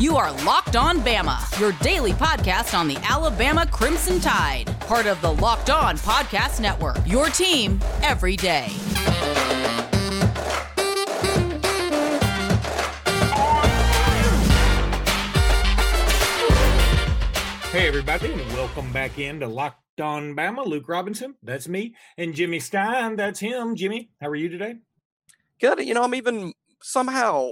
You are Locked On Bama, your daily podcast on the Alabama Crimson Tide, part of the Locked On Podcast Network. Your team every day. Hey, everybody, and welcome back into Locked On Bama. Luke Robinson, that's me, and Jimmy Stein, that's him. Jimmy, how are you today? Good. You know, I'm even somehow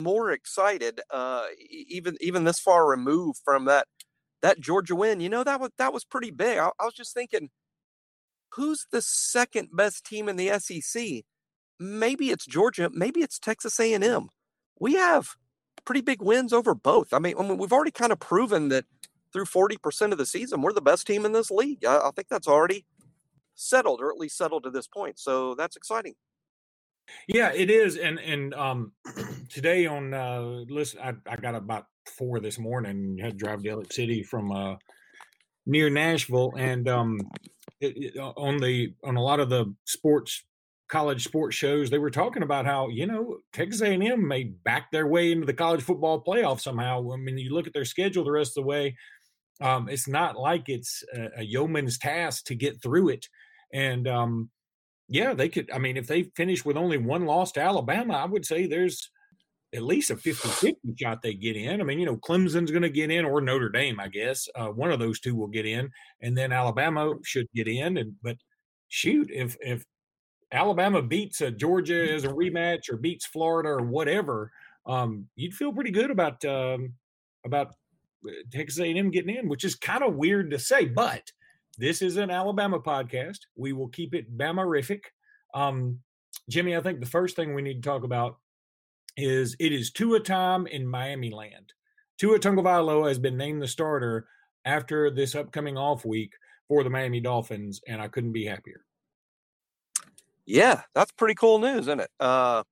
more excited, uh, even even this far removed from that that Georgia win. You know that was that was pretty big. I, I was just thinking, who's the second best team in the SEC? Maybe it's Georgia. Maybe it's Texas A&M. We have pretty big wins over both. I mean, I mean we've already kind of proven that through 40% of the season, we're the best team in this league. I, I think that's already settled, or at least settled to this point. So that's exciting. Yeah, it is. And and um today on uh listen, I, I got about four this morning, had to drive to Elliott City from uh near Nashville and um it, it, on the on a lot of the sports college sports shows they were talking about how you know Texas A&M may back their way into the college football playoff somehow. I mean, you look at their schedule the rest of the way. Um, it's not like it's a, a yeoman's task to get through it, and um, yeah, they could. I mean, if they finish with only one loss to Alabama, I would say there's at least a 50 50 shot they get in. I mean, you know, Clemson's going to get in or Notre Dame, I guess. Uh, one of those two will get in, and then Alabama should get in. And but shoot, if if Alabama beats a Georgia as a rematch or beats Florida or whatever, um, you'd feel pretty good about um, about uh, Texas A&M getting in, which is kind of weird to say, but this is an Alabama podcast. We will keep it Bamarific. Um, Jimmy, I think the first thing we need to talk about is it is Tua time in Miami land. Tua Tagovailoa has been named the starter after this upcoming off week for the Miami Dolphins, and I couldn't be happier. Yeah, that's pretty cool news, isn't it? Uh,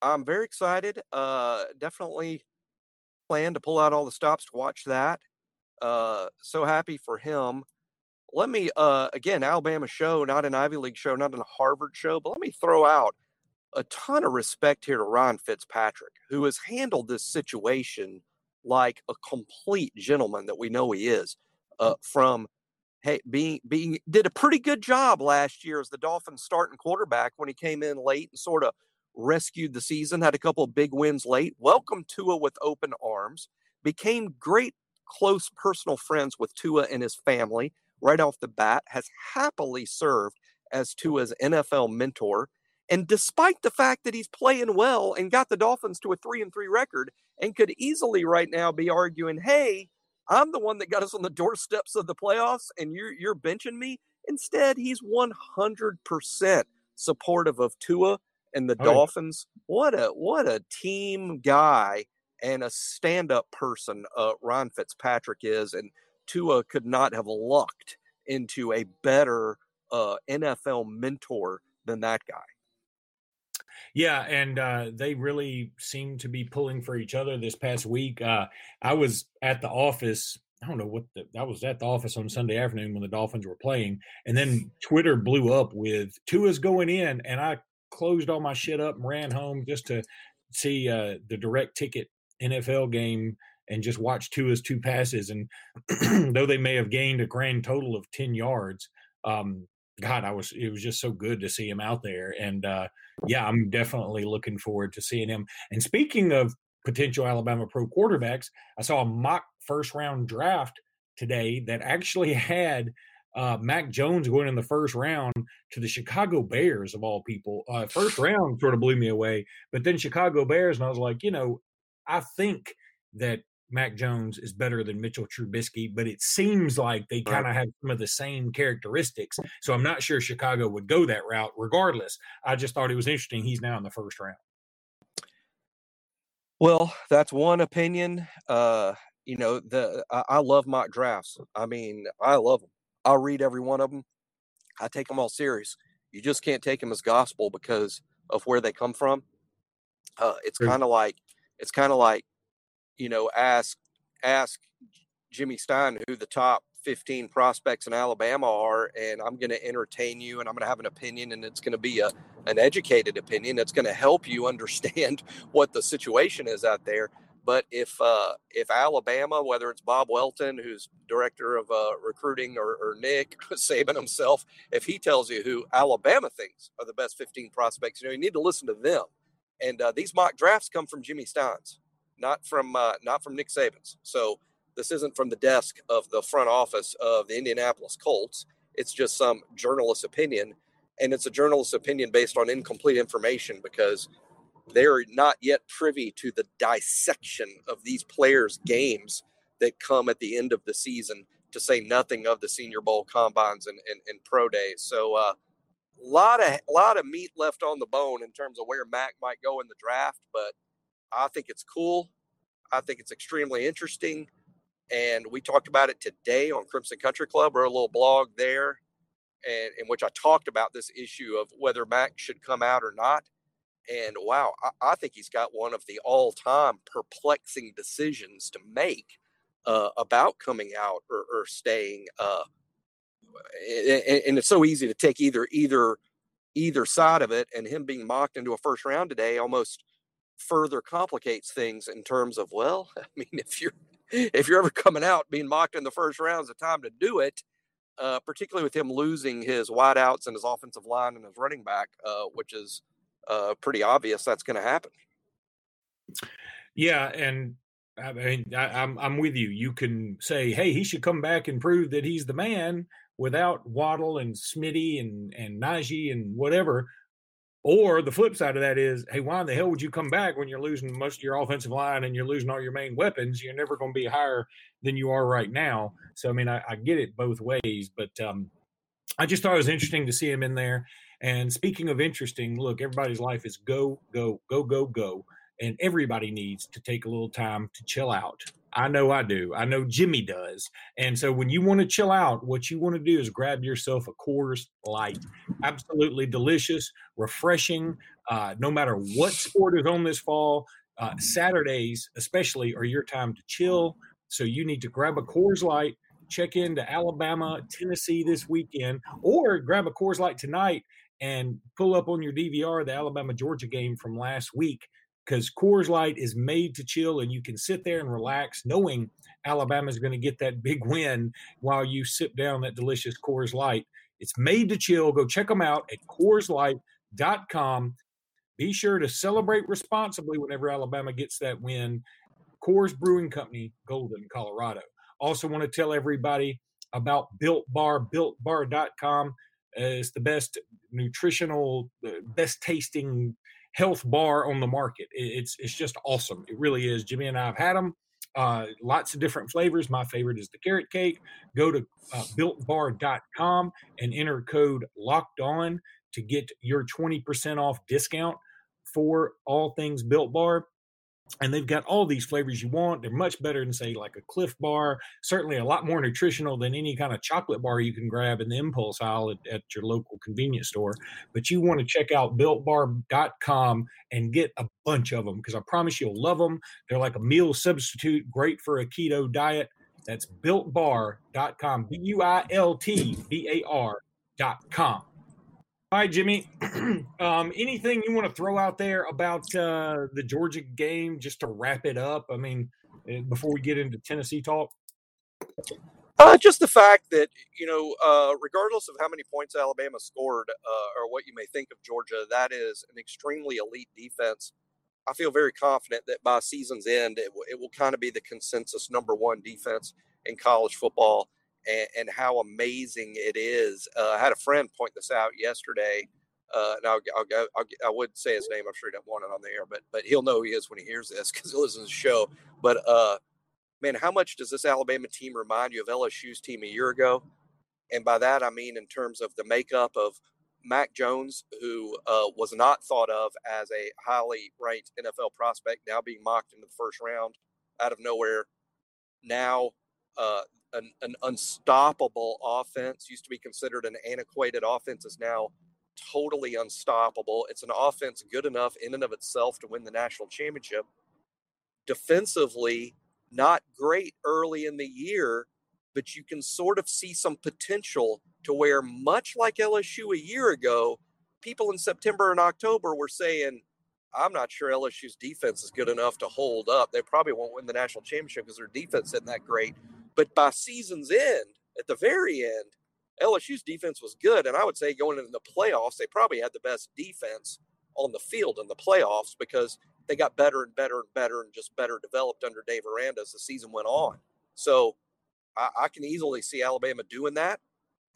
I'm very excited. Uh, definitely plan to pull out all the stops to watch that. Uh, so happy for him let me uh again alabama show not an ivy league show not a harvard show but let me throw out a ton of respect here to Ryan Fitzpatrick, who has handled this situation like a complete gentleman that we know he is. Uh, from hey, being being did a pretty good job last year as the Dolphins starting quarterback when he came in late and sort of rescued the season, had a couple of big wins late. Welcome Tua with open arms, became great close personal friends with Tua and his family right off the bat, has happily served as Tua's NFL mentor. And despite the fact that he's playing well and got the Dolphins to a three and three record, and could easily right now be arguing, "Hey, I'm the one that got us on the doorsteps of the playoffs, and you're you're benching me." Instead, he's 100% supportive of Tua and the oh, Dolphins. What a what a team guy and a stand-up person uh, Ryan Fitzpatrick is, and Tua could not have lucked into a better uh, NFL mentor than that guy. Yeah, and uh, they really seem to be pulling for each other this past week. Uh, I was at the office. I don't know what the, I was at the office on Sunday afternoon when the Dolphins were playing, and then Twitter blew up with Tua's going in, and I closed all my shit up and ran home just to see uh, the direct ticket NFL game and just watch Tua's two passes. And though they may have gained a grand total of 10 yards, um, God, I was, it was just so good to see him out there. And uh, yeah, I'm definitely looking forward to seeing him. And speaking of potential Alabama pro quarterbacks, I saw a mock first round draft today that actually had uh, Mac Jones going in the first round to the Chicago Bears of all people. Uh, first round sort of blew me away, but then Chicago Bears, and I was like, you know, I think that Mac Jones is better than Mitchell Trubisky, but it seems like they kind of have some of the same characteristics. So I'm not sure Chicago would go that route regardless. I just thought it was interesting. He's now in the first round. Well, that's one opinion. Uh, you know, the I, I love mock drafts. I mean, I love them. I'll read every one of them. I take them all serious. You just can't take them as gospel because of where they come from. Uh, it's kind of like it's kind of like you know, ask ask Jimmy Stein who the top 15 prospects in Alabama are, and I'm going to entertain you, and I'm going to have an opinion, and it's going to be a an educated opinion. It's going to help you understand what the situation is out there. But if uh, if Alabama, whether it's Bob Welton, who's director of uh, recruiting, or, or Nick Saban himself, if he tells you who Alabama thinks are the best 15 prospects, you know you need to listen to them. And uh, these mock drafts come from Jimmy Steins, not from uh, not from Nick Saban's. So this isn't from the desk of the front office of the Indianapolis Colts. It's just some journalist's opinion, and it's a journalist's opinion based on incomplete information because they're not yet privy to the dissection of these players' games that come at the end of the season, to say nothing of the Senior Bowl combines and, and, and pro days. So, a uh, lot of lot of meat left on the bone in terms of where Mac might go in the draft, but I think it's cool. I think it's extremely interesting, and we talked about it today on Crimson Country Club, or a little blog there, and in which I talked about this issue of whether Mac should come out or not. And wow, I, I think he's got one of the all time perplexing decisions to make uh, about coming out or, or staying. Uh, and, and it's so easy to take either either either side of it and him being mocked into a first round today almost further complicates things in terms of well i mean if you're if you're ever coming out being mocked in the first round is the time to do it uh, particularly with him losing his wideouts and his offensive line and his running back uh, which is uh, pretty obvious that's going to happen. Yeah, and I mean, I, I'm, I'm with you. You can say, hey, he should come back and prove that he's the man without Waddle and Smitty and and Najee and whatever. Or the flip side of that is, hey, why in the hell would you come back when you're losing most of your offensive line and you're losing all your main weapons? You're never going to be higher than you are right now. So I mean, I, I get it both ways, but um, I just thought it was interesting to see him in there. And speaking of interesting, look, everybody's life is go, go, go, go, go. And everybody needs to take a little time to chill out. I know I do. I know Jimmy does. And so when you want to chill out, what you want to do is grab yourself a Coors Light. Absolutely delicious, refreshing. Uh, no matter what sport is on this fall, uh, Saturdays especially are your time to chill. So you need to grab a Coors Light, check into Alabama, Tennessee this weekend, or grab a Coors Light tonight and pull up on your DVR the Alabama Georgia game from last week because Coors Light is made to chill and you can sit there and relax knowing Alabama is going to get that big win while you sip down that delicious Coors Light. It's made to chill. Go check them out at CoorsLight.com. Be sure to celebrate responsibly whenever Alabama gets that win. Coors Brewing Company, Golden, Colorado. Also, want to tell everybody about Built Bar, BuiltBar.com. Uh, it's the best nutritional, best tasting health bar on the market. It's it's just awesome. It really is. Jimmy and I have had them. Uh, lots of different flavors. My favorite is the carrot cake. Go to uh, builtbar.com and enter code locked on to get your 20% off discount for all things built bar and they've got all these flavors you want. They're much better than say like a Clif Bar. Certainly a lot more nutritional than any kind of chocolate bar you can grab in the impulse aisle at, at your local convenience store. But you want to check out BuiltBar.com and get a bunch of them because I promise you'll love them. They're like a meal substitute, great for a keto diet. That's BuiltBar.com. B U I L T B A R.com. Hi, Jimmy. um, anything you want to throw out there about uh, the Georgia game just to wrap it up? I mean, eh, before we get into Tennessee talk? Uh, just the fact that, you know, uh, regardless of how many points Alabama scored uh, or what you may think of Georgia, that is an extremely elite defense. I feel very confident that by season's end, it, w- it will kind of be the consensus number one defense in college football and, and how amazing it is. Uh, I had a friend point this out yesterday. Uh, and I'll, I'll, I'll, I would say his name. I'm sure he doesn't want it on the air, but but he'll know who he is when he hears this because he listens to the show. But uh, man, how much does this Alabama team remind you of LSU's team a year ago? And by that I mean in terms of the makeup of Mac Jones, who uh, was not thought of as a highly ranked NFL prospect, now being mocked into the first round out of nowhere. Now uh, an, an unstoppable offense. Used to be considered an antiquated offense, is now totally unstoppable. It's an offense good enough in and of itself to win the national championship. Defensively, not great early in the year, but you can sort of see some potential to where, much like LSU a year ago, people in September and October were saying, I'm not sure LSU's defense is good enough to hold up. They probably won't win the national championship because their defense isn't that great. But by season's end, at the very end, LSU's defense was good. And I would say going into the playoffs, they probably had the best defense on the field in the playoffs because they got better and better and better and just better developed under Dave Aranda as the season went on. So I, I can easily see Alabama doing that.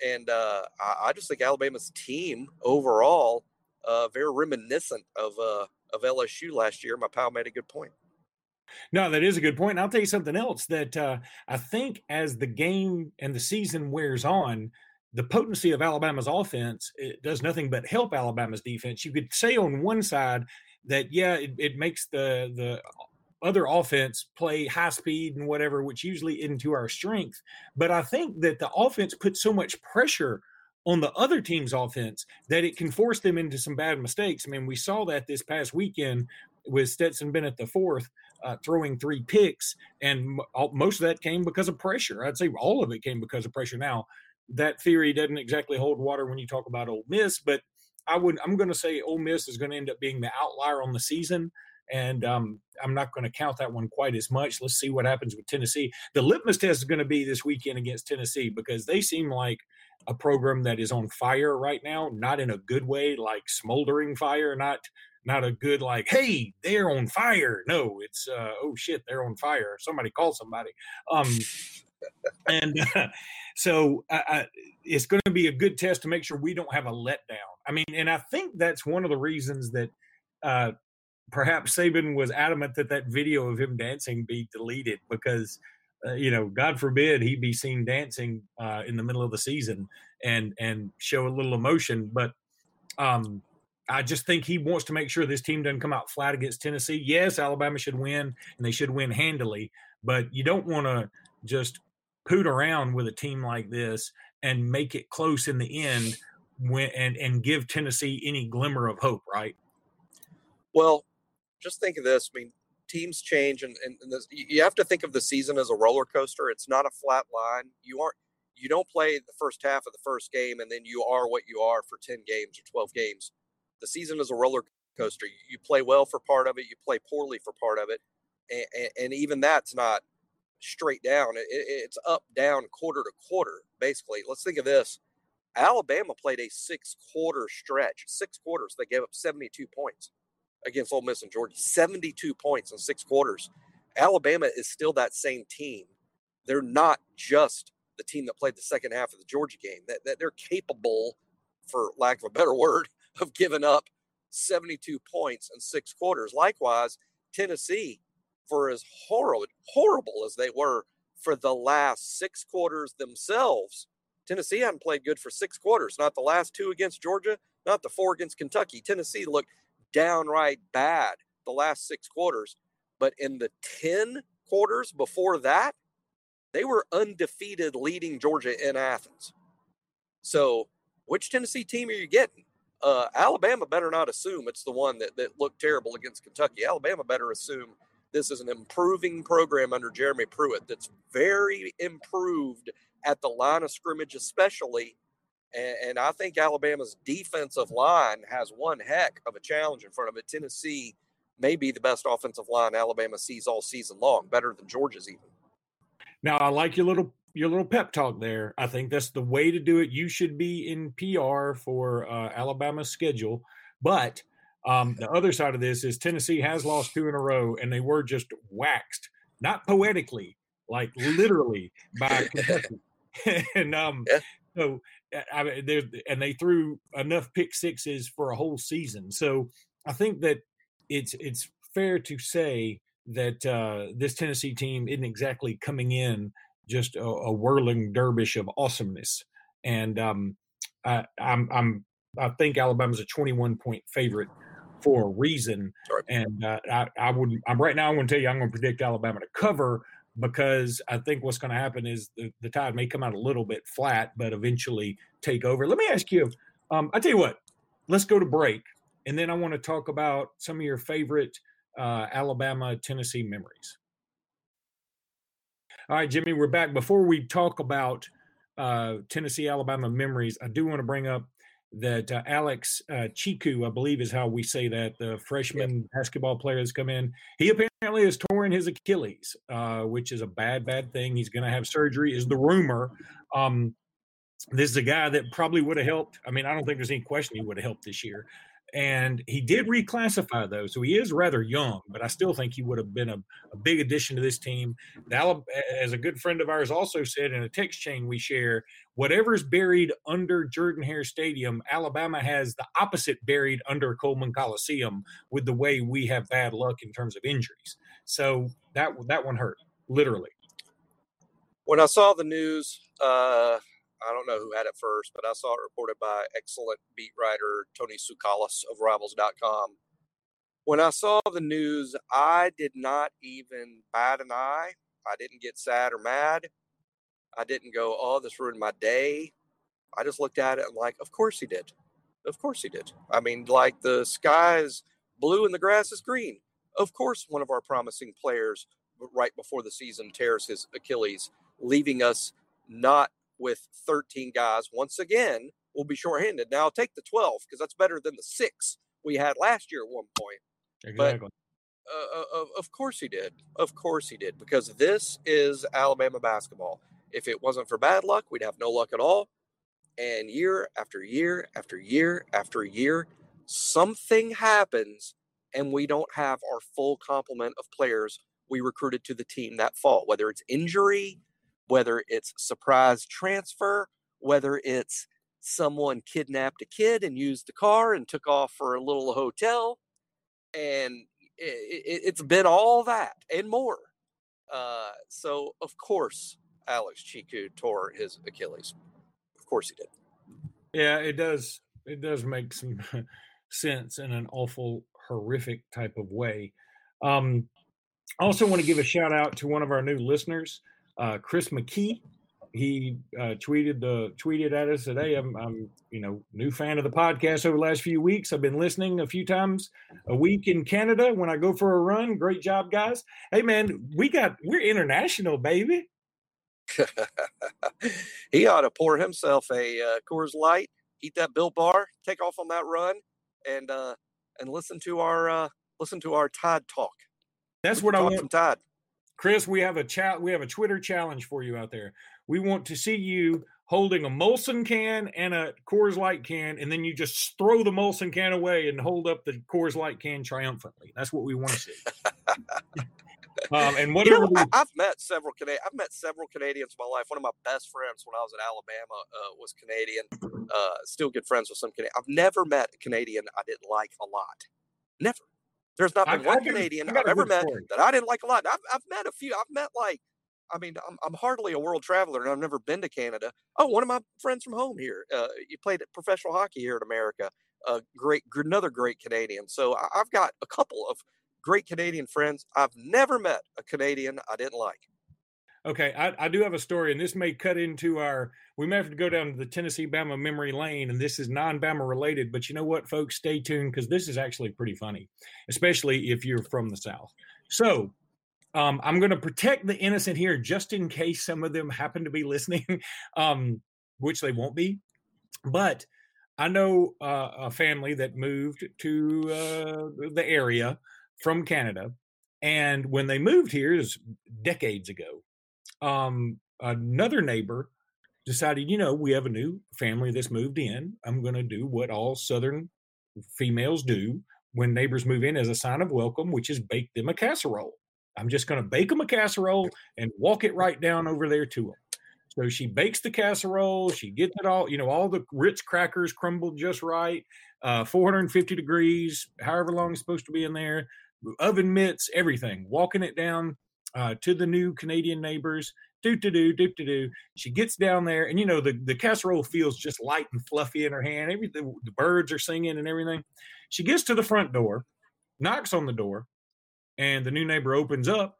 And uh, I, I, just think Alabama's team overall uh, very reminiscent of uh, of LSU last year. My pal made a good point. No, that is a good point. And I'll tell you something else that uh, I think as the game and the season wears on, the potency of Alabama's offense does nothing but help Alabama's defense. You could say on one side that yeah, it, it makes the the other offense play high speed and whatever, which usually isn't to our strength. But I think that the offense puts so much pressure on the other team's offense that it can force them into some bad mistakes. I mean, we saw that this past weekend with Stetson Bennett the fourth uh, throwing three picks, and most of that came because of pressure. I'd say all of it came because of pressure. Now, that theory doesn't exactly hold water when you talk about Ole Miss, but I would I'm going to say Ole Miss is going to end up being the outlier on the season. And um, I'm not going to count that one quite as much. Let's see what happens with Tennessee. The litmus test is going to be this weekend against Tennessee because they seem like a program that is on fire right now, not in a good way, like smoldering fire, not not a good like, hey, they're on fire. No, it's uh, oh shit, they're on fire. Somebody call somebody. Um, and uh, so uh, it's going to be a good test to make sure we don't have a letdown. I mean, and I think that's one of the reasons that uh, perhaps Saban was adamant that that video of him dancing be deleted because uh, you know, God forbid he be seen dancing uh, in the middle of the season and and show a little emotion. But um, I just think he wants to make sure this team doesn't come out flat against Tennessee. Yes, Alabama should win and they should win handily, but you don't want to just poot around with a team like this and make it close in the end when and and give Tennessee any glimmer of hope, right? Well, just think of this. I mean, teams change, and, and, this, you have to think of the season as a roller coaster. It's not a flat line. You aren't you don't play the first half of the first game and then you are what you are for 10 games or 12 games. The season is a roller coaster. You play well for part of it, you play poorly for part of it. And, and even that's not straight down. It, it's up, down, quarter to quarter, basically. Let's think of this Alabama played a six quarter stretch, six quarters. They gave up 72 points against Ole Miss and Georgia. 72 points in six quarters. Alabama is still that same team. They're not just the team that played the second half of the Georgia game. That, that they're capable, for lack of a better word, of giving up 72 points in six quarters. Likewise, Tennessee, for as horrible horrible as they were for the last six quarters themselves, Tennessee hadn't played good for six quarters. Not the last two against Georgia, not the four against Kentucky. Tennessee looked downright bad the last six quarters. But in the 10 quarters before that, they were undefeated leading Georgia in Athens. So, which Tennessee team are you getting? Uh, Alabama better not assume it's the one that, that looked terrible against Kentucky. Alabama better assume this is an improving program under Jeremy Pruitt that's very improved at the line of scrimmage, especially and, and I think Alabama's defensive line has one heck of a challenge in front of it. Tennessee may be the best offensive line Alabama sees all season long, better than Georgia's even. Now I like your little your little pep talk there. I think that's the way to do it. You should be in PR for uh, Alabama's schedule, but um, the other side of this is Tennessee has lost two in a row, and they were just waxed, not poetically, like literally by Kentucky. and um, yeah. so I mean, there and they threw enough pick sixes for a whole season. So I think that it's it's fair to say that uh, this Tennessee team isn't exactly coming in just a, a whirling dervish of awesomeness. And um, I, I'm I'm I think Alabama's a 21 point favorite for a reason. Right. And uh, I, I would I'm right now I'm going to tell you I'm going to predict Alabama to cover because I think what's going to happen is the, the tide may come out a little bit flat, but eventually take over. Let me ask you, um, I tell you what, let's go to break. And then I want to talk about some of your favorite uh, Alabama, Tennessee memories. All right, Jimmy, we're back. Before we talk about uh, Tennessee, Alabama memories, I do want to bring up that uh, Alex uh, Tchikou, I believe is how we say that, the freshman yep. basketball player has come in. He apparently has torn his Achilles, uh, which is a bad, bad thing. He's going to have surgery, is the rumor. Um, this is a guy that probably would have helped. I mean, I don't think there's any question he would have helped this year and he did reclassify though, so he is rather young. But I still think he would have been a, a big addition to this team. As a good friend of ours also said in a text chain we share, whatever's buried under Jordan Hare Stadium, Alabama has the opposite buried under Coleman Coliseum. With the way we have bad luck in terms of injuries, so that that one hurt literally. When I saw the news, uh, I don't know who had it first, but I saw it reported by excellent beat writer Tony Tsoukalas of Rivals.com. When I saw the news, I did not even bat an eye. I didn't get sad or mad. I didn't go, oh, this ruined my day. I just looked at it and, like, of course he did. Of course he did. I mean, like, the sky is blue and the grass is green. Of course, one of our promising players right before the season tears his Achilles, leaving us not with 13 guys once again will be shorthanded. Now I'll take the 12 because that's better than the six we had last year at one point. Exactly. But uh, uh of course he did. Of course he did because this is Alabama basketball. If it wasn't for bad luck, we'd have no luck at all. And year after year after year after year, something happens and we don't have our full complement of players we recruited to the team that fall, whether it's injury, whether it's surprise transfer, whether it's someone kidnapped a kid and used the car and took off for a little hotel. And it, has been all that and more. Uh, so, of course, Alex Tchikou tore his Achilles. Of course he did. Yeah, it does. It does make some sense in an awful, horrific type of way. Um, I also want to give a shout out to one of our new listeners. Uh, Chris McKee, he uh, tweeted the tweeted at us today. I'm, I'm, you know, new fan of the podcast over the last few weeks. I've been listening a few times a week in Canada when I go for a run. Great job, guys. Hey, man, we got we're international, baby. he ought to pour himself a uh, Coors Light, eat that Built Bar, take off on that run, and uh, and listen to our uh, listen to our Tide talk. That's what I want. Some Tide. Chris, we have a chat. We have a Twitter challenge for you out there. We want to see you holding a Molson can and a Coors Light can, and then you just throw the Molson can away and hold up the Coors Light can triumphantly. That's what we want to see. um, and whatever you know, I've met several Canadians. I've met several Canadians in my life. One of my best friends when I was in Alabama uh, was Canadian. Uh, still good friends with some Canadian. I've never met a Canadian I didn't like a lot. Never. There's not been I, one I Canadian I've ever met story. that I didn't like a lot. I've, I've met a few. I've met like, I mean, I'm, I'm hardly a world traveler and I've never been to Canada. Oh, one of my friends from home here. Uh, you played professional hockey here in America. A great, another great Canadian. So I've got a couple of great Canadian friends. I've never met a Canadian I didn't like. Okay, I, I, do have a story, and this may cut into our. We may have to go down to the Tennessee Bama memory lane, and this is non Bama related. But you know what, folks? Stay tuned because this is actually pretty funny, especially if you're from the South. So, um, I'm going to protect the innocent here, just in case some of them happen to be listening, um, which they won't be. But I know uh, a family that moved to uh, the area from Canada, and when they moved here, is decades ago um, another neighbor decided, you know, we have a new family that's moved in. I'm going to do what all Southern females do when neighbors move in as a sign of welcome, which is bake them a casserole. I'm just going to bake them a casserole and walk it right down over there to them. So she bakes the casserole. She gets it all, you know, all the Ritz crackers crumbled just right, uh, 450 degrees, however long it's supposed to be in there, oven mitts, everything, walking it down uh, to the new Canadian neighbors. Do do do do do do. She gets down there, and you know the the casserole feels just light and fluffy in her hand. Everything, the birds are singing and everything. She gets to the front door, knocks on the door, and the new neighbor opens up.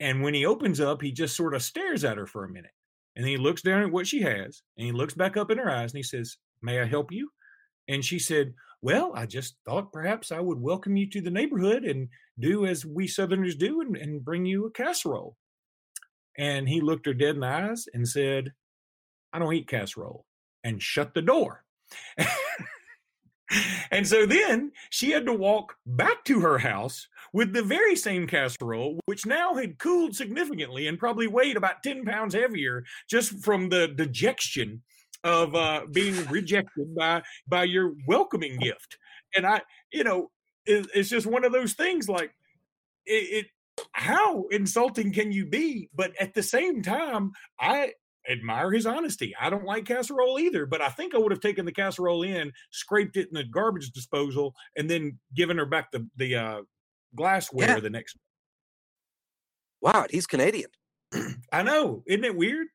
And when he opens up, he just sort of stares at her for a minute, and then he looks down at what she has, and he looks back up in her eyes, and he says, "May I help you?" And she said, Well, I just thought perhaps I would welcome you to the neighborhood and do as we Southerners do and, and bring you a casserole. And he looked her dead in the eyes and said, I don't eat casserole, and shut the door. and so then she had to walk back to her house with the very same casserole, which now had cooled significantly and probably weighed about 10 pounds heavier just from the dejection of uh, being rejected by by your welcoming gift. And I, you know, it, it's just one of those things like it, it how insulting can you be? But at the same time, I admire his honesty. I don't like casserole either, but I think I would have taken the casserole in, scraped it in the garbage disposal, and then given her back the the uh, glassware yeah. the next. Wow, he's Canadian. I know, isn't it weird?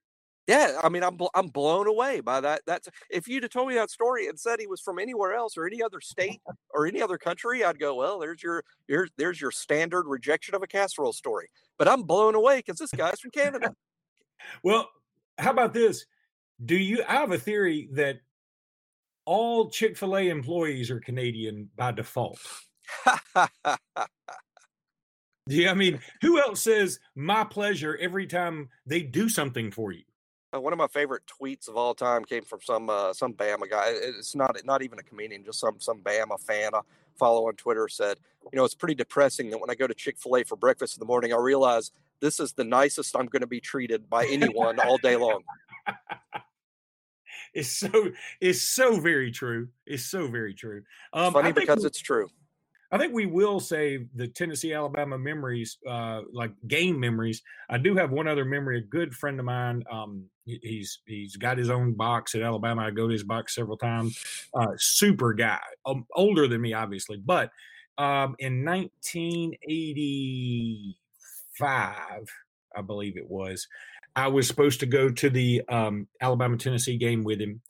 Yeah, I mean, I'm I'm blown away by that. That's if you'd have told me that story and said he was from anywhere else or any other state or any other country, I'd go, well, there's your there's there's your standard rejection of a casserole story. But I'm blown away because this guy's from Canada. well, how about this? Do you? I have a theory that all Chick Fil A employees are Canadian by default. yeah, I mean, who else says "my pleasure" every time they do something for you? Uh, one of my favorite tweets of all time came from some uh, some Bama guy. It's not not even a comedian, just some some Bama fan I follow on Twitter said, you know, it's pretty depressing that when I go to Chick Fil A for breakfast in the morning, I realize this is the nicest I'm going to be treated by anyone all day long. It's so it's so very true. It's so very true. Um, funny because it's true. I think we will save the Tennessee Alabama memories, uh, like game memories. I do have one other memory. A good friend of mine, um, he's he's got his own box at Alabama. I go to his box several times. Uh, super guy, um, older than me, obviously, but um, in 1985, I believe it was, I was supposed to go to the um, Alabama Tennessee game with him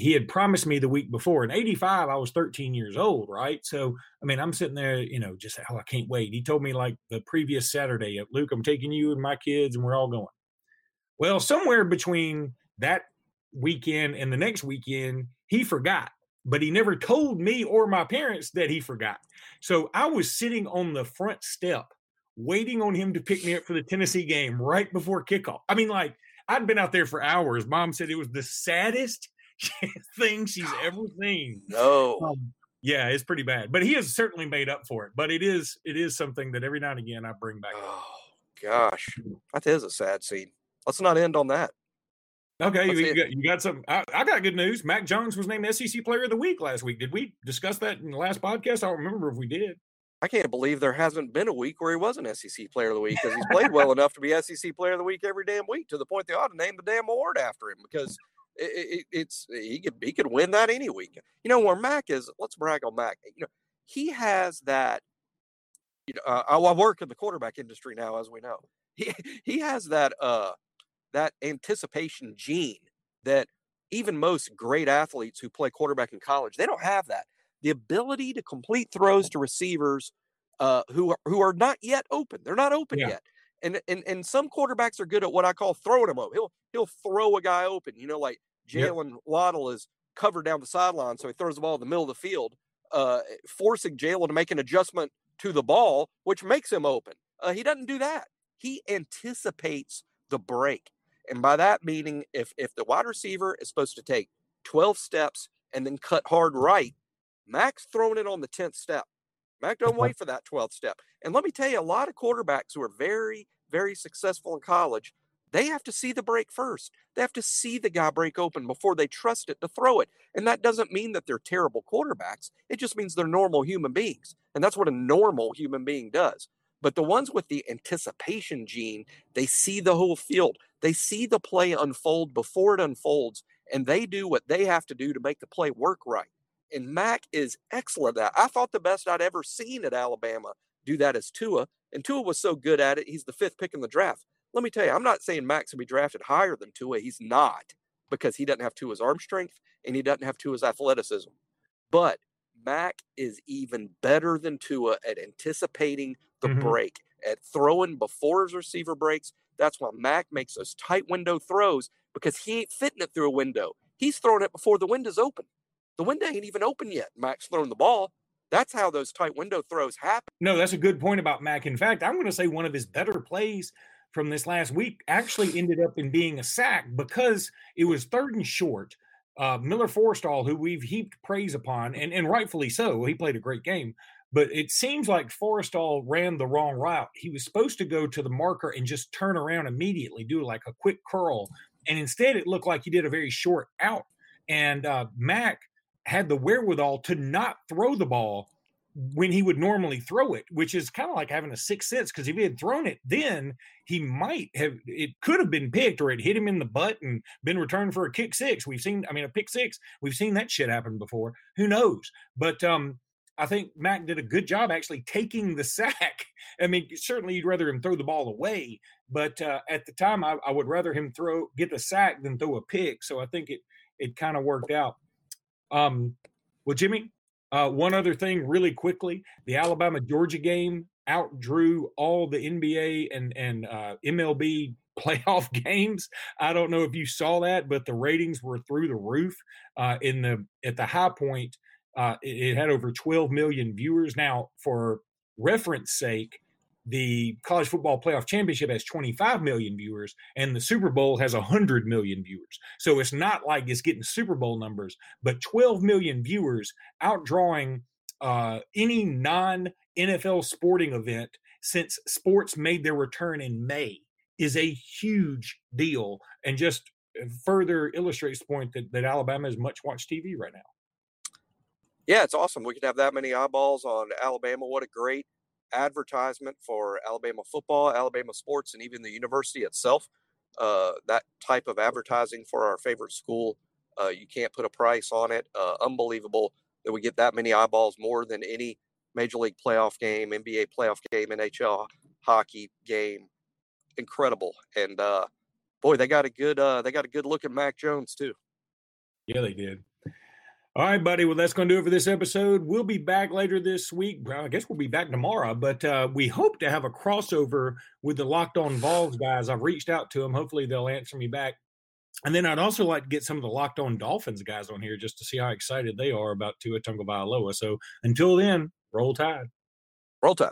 he had promised me the week before. In 85, I was 13 years old, right? So, I mean, I'm sitting there, you know, just, oh, I can't wait. He told me like the previous Saturday, Luke, I'm taking you and my kids, and we're all going. Well, somewhere between that weekend and the next weekend, he forgot, but he never told me or my parents that he forgot. So I was sitting on the front step waiting on him to pick me up for the Tennessee game right before kickoff. I mean, like, I'd been out there for hours. Mom said it was the saddest thing she's ever seen. No. Um, yeah, it's pretty bad. But he has certainly made up for it. But it is it is something that every now and again I bring back. Oh gosh. That is a sad scene. Let's not end on that. Okay, you got, you got, some. I, I, got good news. Mac Jones was named SEC Player of the Week last week. Did we discuss that in the last podcast? I don't remember if we did. I can't believe there hasn't been a week where he was an SEC Player of the Week because he's played well enough to be SEC Player of the Week every damn week to the point they ought to name the damn award after him because it, it, it's he could he could win that any week. You know where Mac is. Let's brag on Mac. You know he has that. You know, uh, I work in the quarterback industry now, as we know. He he has that uh that anticipation gene that even most great athletes who play quarterback in college they don't have that. The ability to complete throws to receivers uh, who are who are not yet open. They're not open yeah. yet. And, and and some quarterbacks are good at what I call throwing them open. He'll he'll throw a guy open. You know, like Jalen yep. Waddle is covered down the sideline, so he throws the ball in the middle of the field, uh, forcing Jalen to make an adjustment to the ball, which makes him open. Uh, he doesn't do that. He anticipates the break, and by that meaning, if if the wide receiver is supposed to take 12 steps and then cut hard right, Mac's throwing it on the 10th step. Mac don't uh-huh. wait for that 12th step. And let me tell you, a lot of quarterbacks who are very, very successful in college they have to see the break first. They have to see the guy break open before they trust it to throw it. And that doesn't mean that they're terrible quarterbacks. It just means they're normal human beings. And that's what a normal human being does. But the ones with the anticipation gene, they see the whole field. They see the play unfold before it unfolds, and they do what they have to do to make the play work right. And Mac is excellent at that. I thought the best I'd ever seen at Alabama do that as Tua, and Tua was so good at it, he's the fifth pick in the draft. Let me tell you, I'm not saying Max will be drafted higher than Tua. He's not because he doesn't have Tua's arm strength and he doesn't have Tua's athleticism. But Mac is even better than Tua at anticipating the mm-hmm. break, at throwing before his receiver breaks. That's why Mac makes those tight window throws because he ain't fitting it through a window. He's throwing it before the window's open. The window ain't even open yet. Mac's throwing the ball. That's how those tight window throws happen. No, that's a good point about Mac. In fact, I'm going to say one of his better plays from this last week actually ended up in being a sack because it was third and short. uh, Miller Forristall, who we've heaped praise upon, and, and rightfully so, he played a great game. But it seems like Forristall ran the wrong route. He was supposed to go to the marker and just turn around immediately, do like a quick curl. And instead, it looked like he did a very short out. And uh, Mac had the wherewithal to not throw the ball when he would normally throw it, which is kind of like having a sixth sense. Because if he had thrown it then, he might have, it could have been picked or it hit him in the butt and been returned for a kick six. We've seen, I mean, a pick six, we've seen that shit happen before. Who knows? But, um, I think Mac did a good job actually taking the sack. I mean, certainly you'd rather him throw the ball away, but uh, at the time I, I, would rather him throw get the sack than throw a pick. So I think it it kind of worked out. Um, well, Jimmy, uh, one other thing, really quickly, the Alabama Georgia game outdrew all the NBA and and uh, MLB playoff games. I don't know if you saw that, but the ratings were through the roof. Uh, in the at the high point, uh, it, had over 12 million viewers. Now, for reference sake, the college football playoff championship has 25 million viewers and the super bowl has 100 million viewers. So it's not like it's getting super bowl numbers but 12 million viewers outdrawing uh, any non nfl sporting event since sports made their return in may is a huge deal. And just further illustrates the point that, that alabama is much watched tv right now yeah it's awesome we could have that many eyeballs on alabama what a great advertisement for Alabama football, Alabama sports, and even the university itself. Uh, that type of advertising for our favorite school, uh, you can't put a price on it. Uh, unbelievable that we get that many eyeballs more than any major league playoff game, NBA playoff game, NHL hockey game. Incredible, and uh, boy, they got a good uh, they got a good look at Mac Jones too. Yeah, they did. All right, buddy. Well, that's going to do it for this episode. We'll be back later this week. I guess we'll be back tomorrow, but uh, we hope to have a crossover with the Locked On Vols guys. I've reached out to them. Hopefully, they'll answer me back. And then I'd also like to get some of the Locked On Dolphins guys on here just to see how excited they are about Tua Tagovailoa. So until then, roll tide. Roll tide.